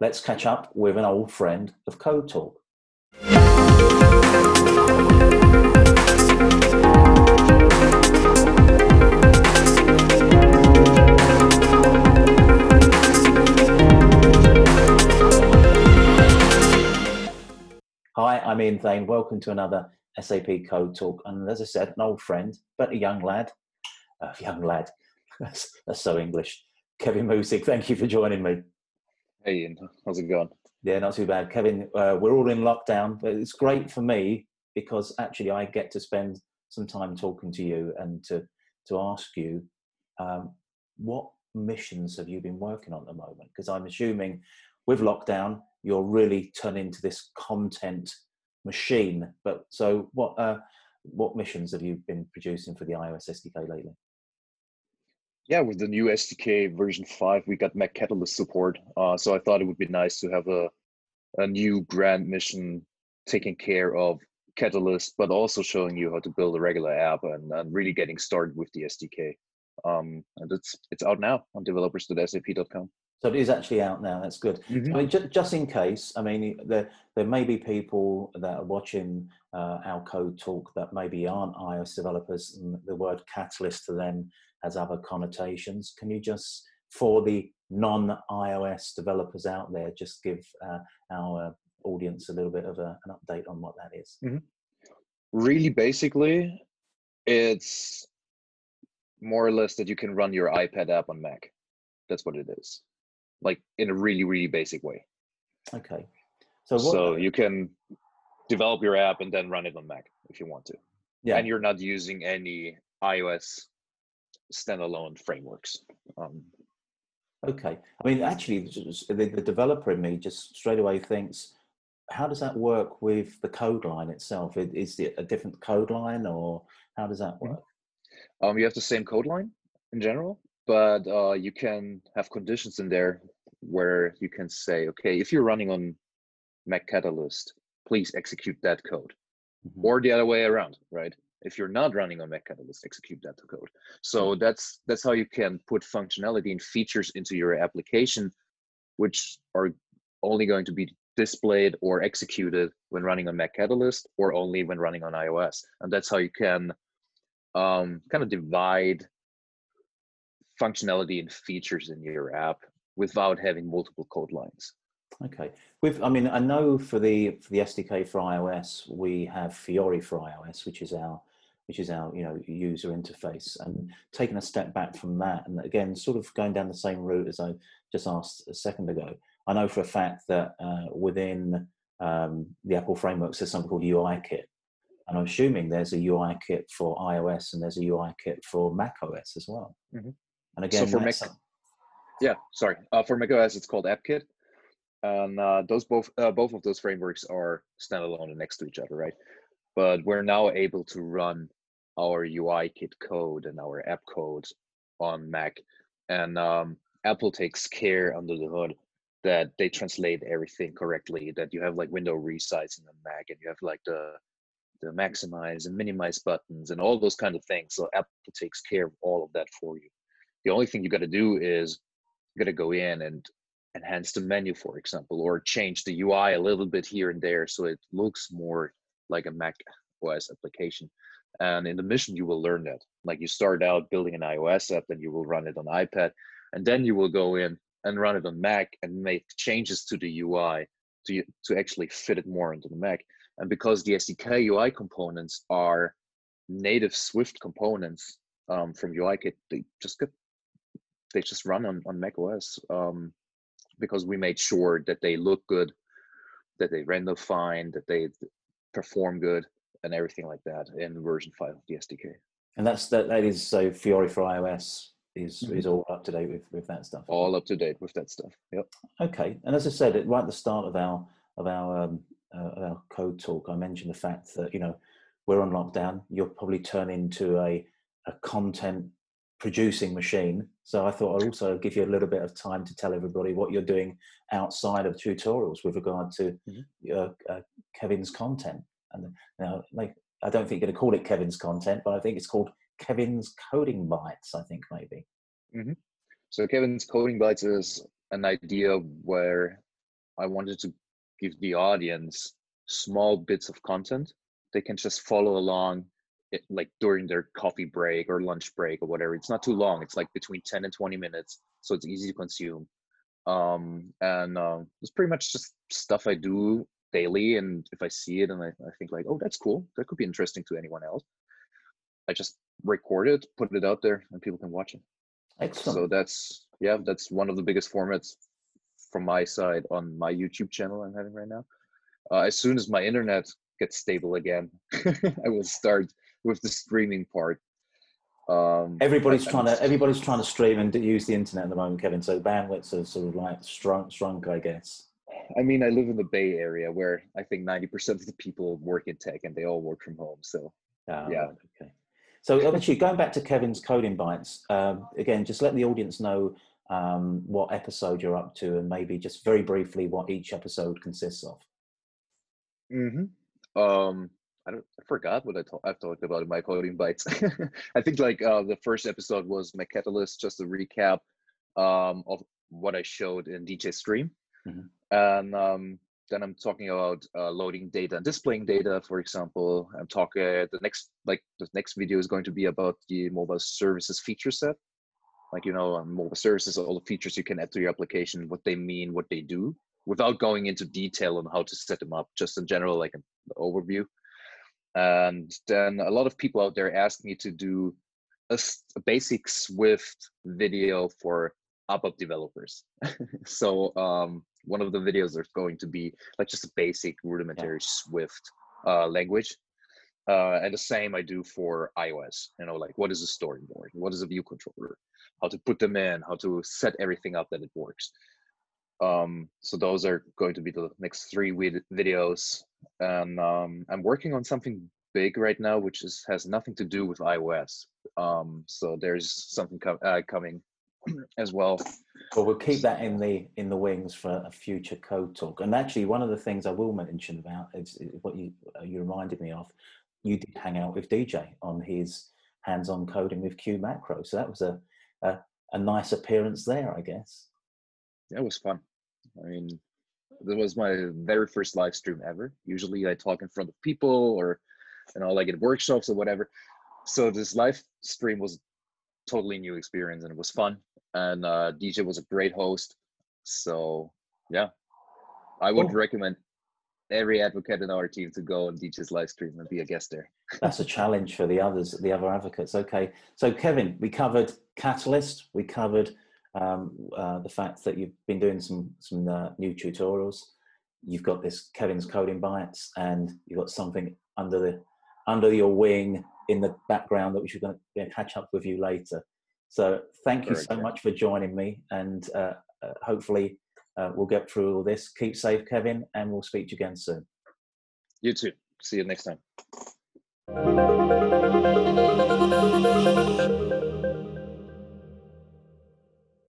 let's catch up with an old friend of Code Talk. Hi, I'm Ian Thain. Welcome to another SAP Code Talk. And as I said, an old friend, but a young lad. Uh, a young lad. That's, that's so English. Kevin Muessig, thank you for joining me. Hey Ian, how's it going? Yeah, not too bad. Kevin, uh, we're all in lockdown, but it's great for me because actually I get to spend some time talking to you and to, to ask you um, what missions have you been working on at the moment? Because I'm assuming with lockdown, you're really turning into this content machine. But so what, uh, what missions have you been producing for the iOS SDK lately? Yeah, with the new SDK version five, we got Mac Catalyst support. Uh, so I thought it would be nice to have a a new grand mission taking care of Catalyst, but also showing you how to build a regular app and, and really getting started with the SDK. Um, and it's it's out now on developers.sap.com. So it is actually out now. That's good. Mm-hmm. I mean, just, just in case, I mean, there there may be people that are watching uh, our code talk that maybe aren't iOS developers, and the word catalyst to them has other connotations. Can you just, for the non-iOS developers out there, just give uh, our audience a little bit of a, an update on what that is? Mm-hmm. Really, basically, it's more or less that you can run your iPad app on Mac. That's what it is, like in a really, really basic way. Okay. So, what, so you can develop your app and then run it on Mac if you want to. Yeah. And you're not using any iOS standalone frameworks. Um, okay. I mean, actually, the, the developer in me just straight away thinks, how does that work with the code line itself? Is it a different code line or how does that work? Um, you have the same code line in general, but uh, you can have conditions in there where you can say, okay, if you're running on Mac Catalyst, please execute that code. Mm-hmm. Or the other way around, right? If you're not running on Mac Catalyst, execute that code. So that's that's how you can put functionality and features into your application, which are only going to be displayed or executed when running on Mac Catalyst or only when running on iOS. And that's how you can um, kind of divide functionality and features in your app without having multiple code lines. Okay. With, I mean, I know for the for the SDK for iOS, we have Fiori for iOS, which is our which is our you know user interface and taking a step back from that and again sort of going down the same route as i just asked a second ago. I know for a fact that uh, within um, the apple frameworks there's something called ui kit and i'm assuming there's a ui kit for ios and there's a ui kit for mac os as well. Mm-hmm. and again so for mac yeah sorry. Uh, for mac os it's called AppKit and uh, those both uh, both of those frameworks are standalone and next to each other right? But we're now able to run our UI kit code and our app code on Mac. And um, Apple takes care under the hood that they translate everything correctly, that you have like window resize in the Mac and you have like the the maximize and minimize buttons and all those kind of things. So Apple takes care of all of that for you. The only thing you got to do is you got to go in and enhance the menu, for example, or change the UI a little bit here and there so it looks more like a Mac OS application. And in the mission, you will learn that. Like you start out building an iOS app, then you will run it on iPad, and then you will go in and run it on Mac and make changes to the UI to, to actually fit it more into the Mac. And because the SDK UI components are native Swift components um, from UIKit, they just get they just run on, on Mac OS um, because we made sure that they look good, that they render fine, that they perform good, and everything like that in version five of the SDK. And that's that. That is so Fiori for iOS is mm-hmm. is all up to date with with that stuff. All up to date with that stuff. Yep. Okay. And as I said, right at the start of our of our um, uh, our code talk, I mentioned the fact that you know we're on lockdown. You'll probably turn into a a content producing machine. So I thought I'd also give you a little bit of time to tell everybody what you're doing outside of tutorials with regard to mm-hmm. uh, uh, Kevin's content. And now, like, I don't think you're going to call it Kevin's content, but I think it's called Kevin's Coding Bites. I think maybe. Mm-hmm. So Kevin's Coding Bites is an idea where I wanted to give the audience small bits of content they can just follow along it, like during their coffee break or lunch break or whatever. It's not too long. It's like between 10 and 20 minutes. So it's easy to consume. Um, and um, it's pretty much just stuff I do daily. And if I see it and I, I think like, oh, that's cool. That could be interesting to anyone else. I just record it, put it out there and people can watch it. Excellent. So that's, yeah, that's one of the biggest formats from my side on my YouTube channel I'm having right now. Uh, as soon as my internet gets stable again, I will start with the streaming part. Um, everybody's trying to everybody's trying to stream and use the internet at the moment, Kevin. So bandwidths are sort of like shrunk, shrunk, I guess. I mean, I live in the Bay Area where I think ninety percent of the people work in tech, and they all work from home. So, oh, yeah. Okay. So, obviously, going back to Kevin's coding bites um, again, just let the audience know um, what episode you're up to, and maybe just very briefly what each episode consists of. Mm-hmm. Um, I don't I forgot what I talk, I've talked about in my coding bites. I think like uh, the first episode was my catalyst, just a recap um, of what I showed in DJ Stream, mm-hmm. And um, then I'm talking about uh, loading data and displaying data. For example, I'm talking the next like the next video is going to be about the mobile services feature set, like you know mobile services, all the features you can add to your application, what they mean, what they do, without going into detail on how to set them up, just in general like an overview and then a lot of people out there ask me to do a, a basic Swift video for ABAP developers. so um, one of the videos is going to be like just a basic rudimentary yeah. Swift uh, language. Uh, and the same I do for iOS. You know, like what is a storyboard? What is a view controller? How to put them in? How to set everything up that it works. Um, so those are going to be the next three videos and um, I'm working on something big right now, which is has nothing to do with iOS. Um, so there's something com- uh, coming as well. Well, we'll keep that in the in the wings for a future code talk. And actually, one of the things I will mention about is, is what you uh, you reminded me of. You did hang out with DJ on his hands-on coding with Q Macro, so that was a, a a nice appearance there, I guess. That was fun. I mean, that was my very first live stream ever. Usually I talk in front of people or you know like in workshops or whatever. So this live stream was totally new experience and it was fun. And uh, DJ was a great host. So yeah, I would recommend every advocate in our team to go on DJ's live stream and be a guest there. That's a challenge for the others, the other advocates. Okay, so Kevin, we covered Catalyst, we covered um, uh, the fact that you've been doing some some uh, new tutorials. You've got this Kevin's coding bites, and you've got something under the under your wing in the background that we should going to catch up with you later. So thank you Very so good. much for joining me, and uh, uh hopefully uh, we'll get through all this. Keep safe, Kevin, and we'll speak to you again soon. You too. See you next time.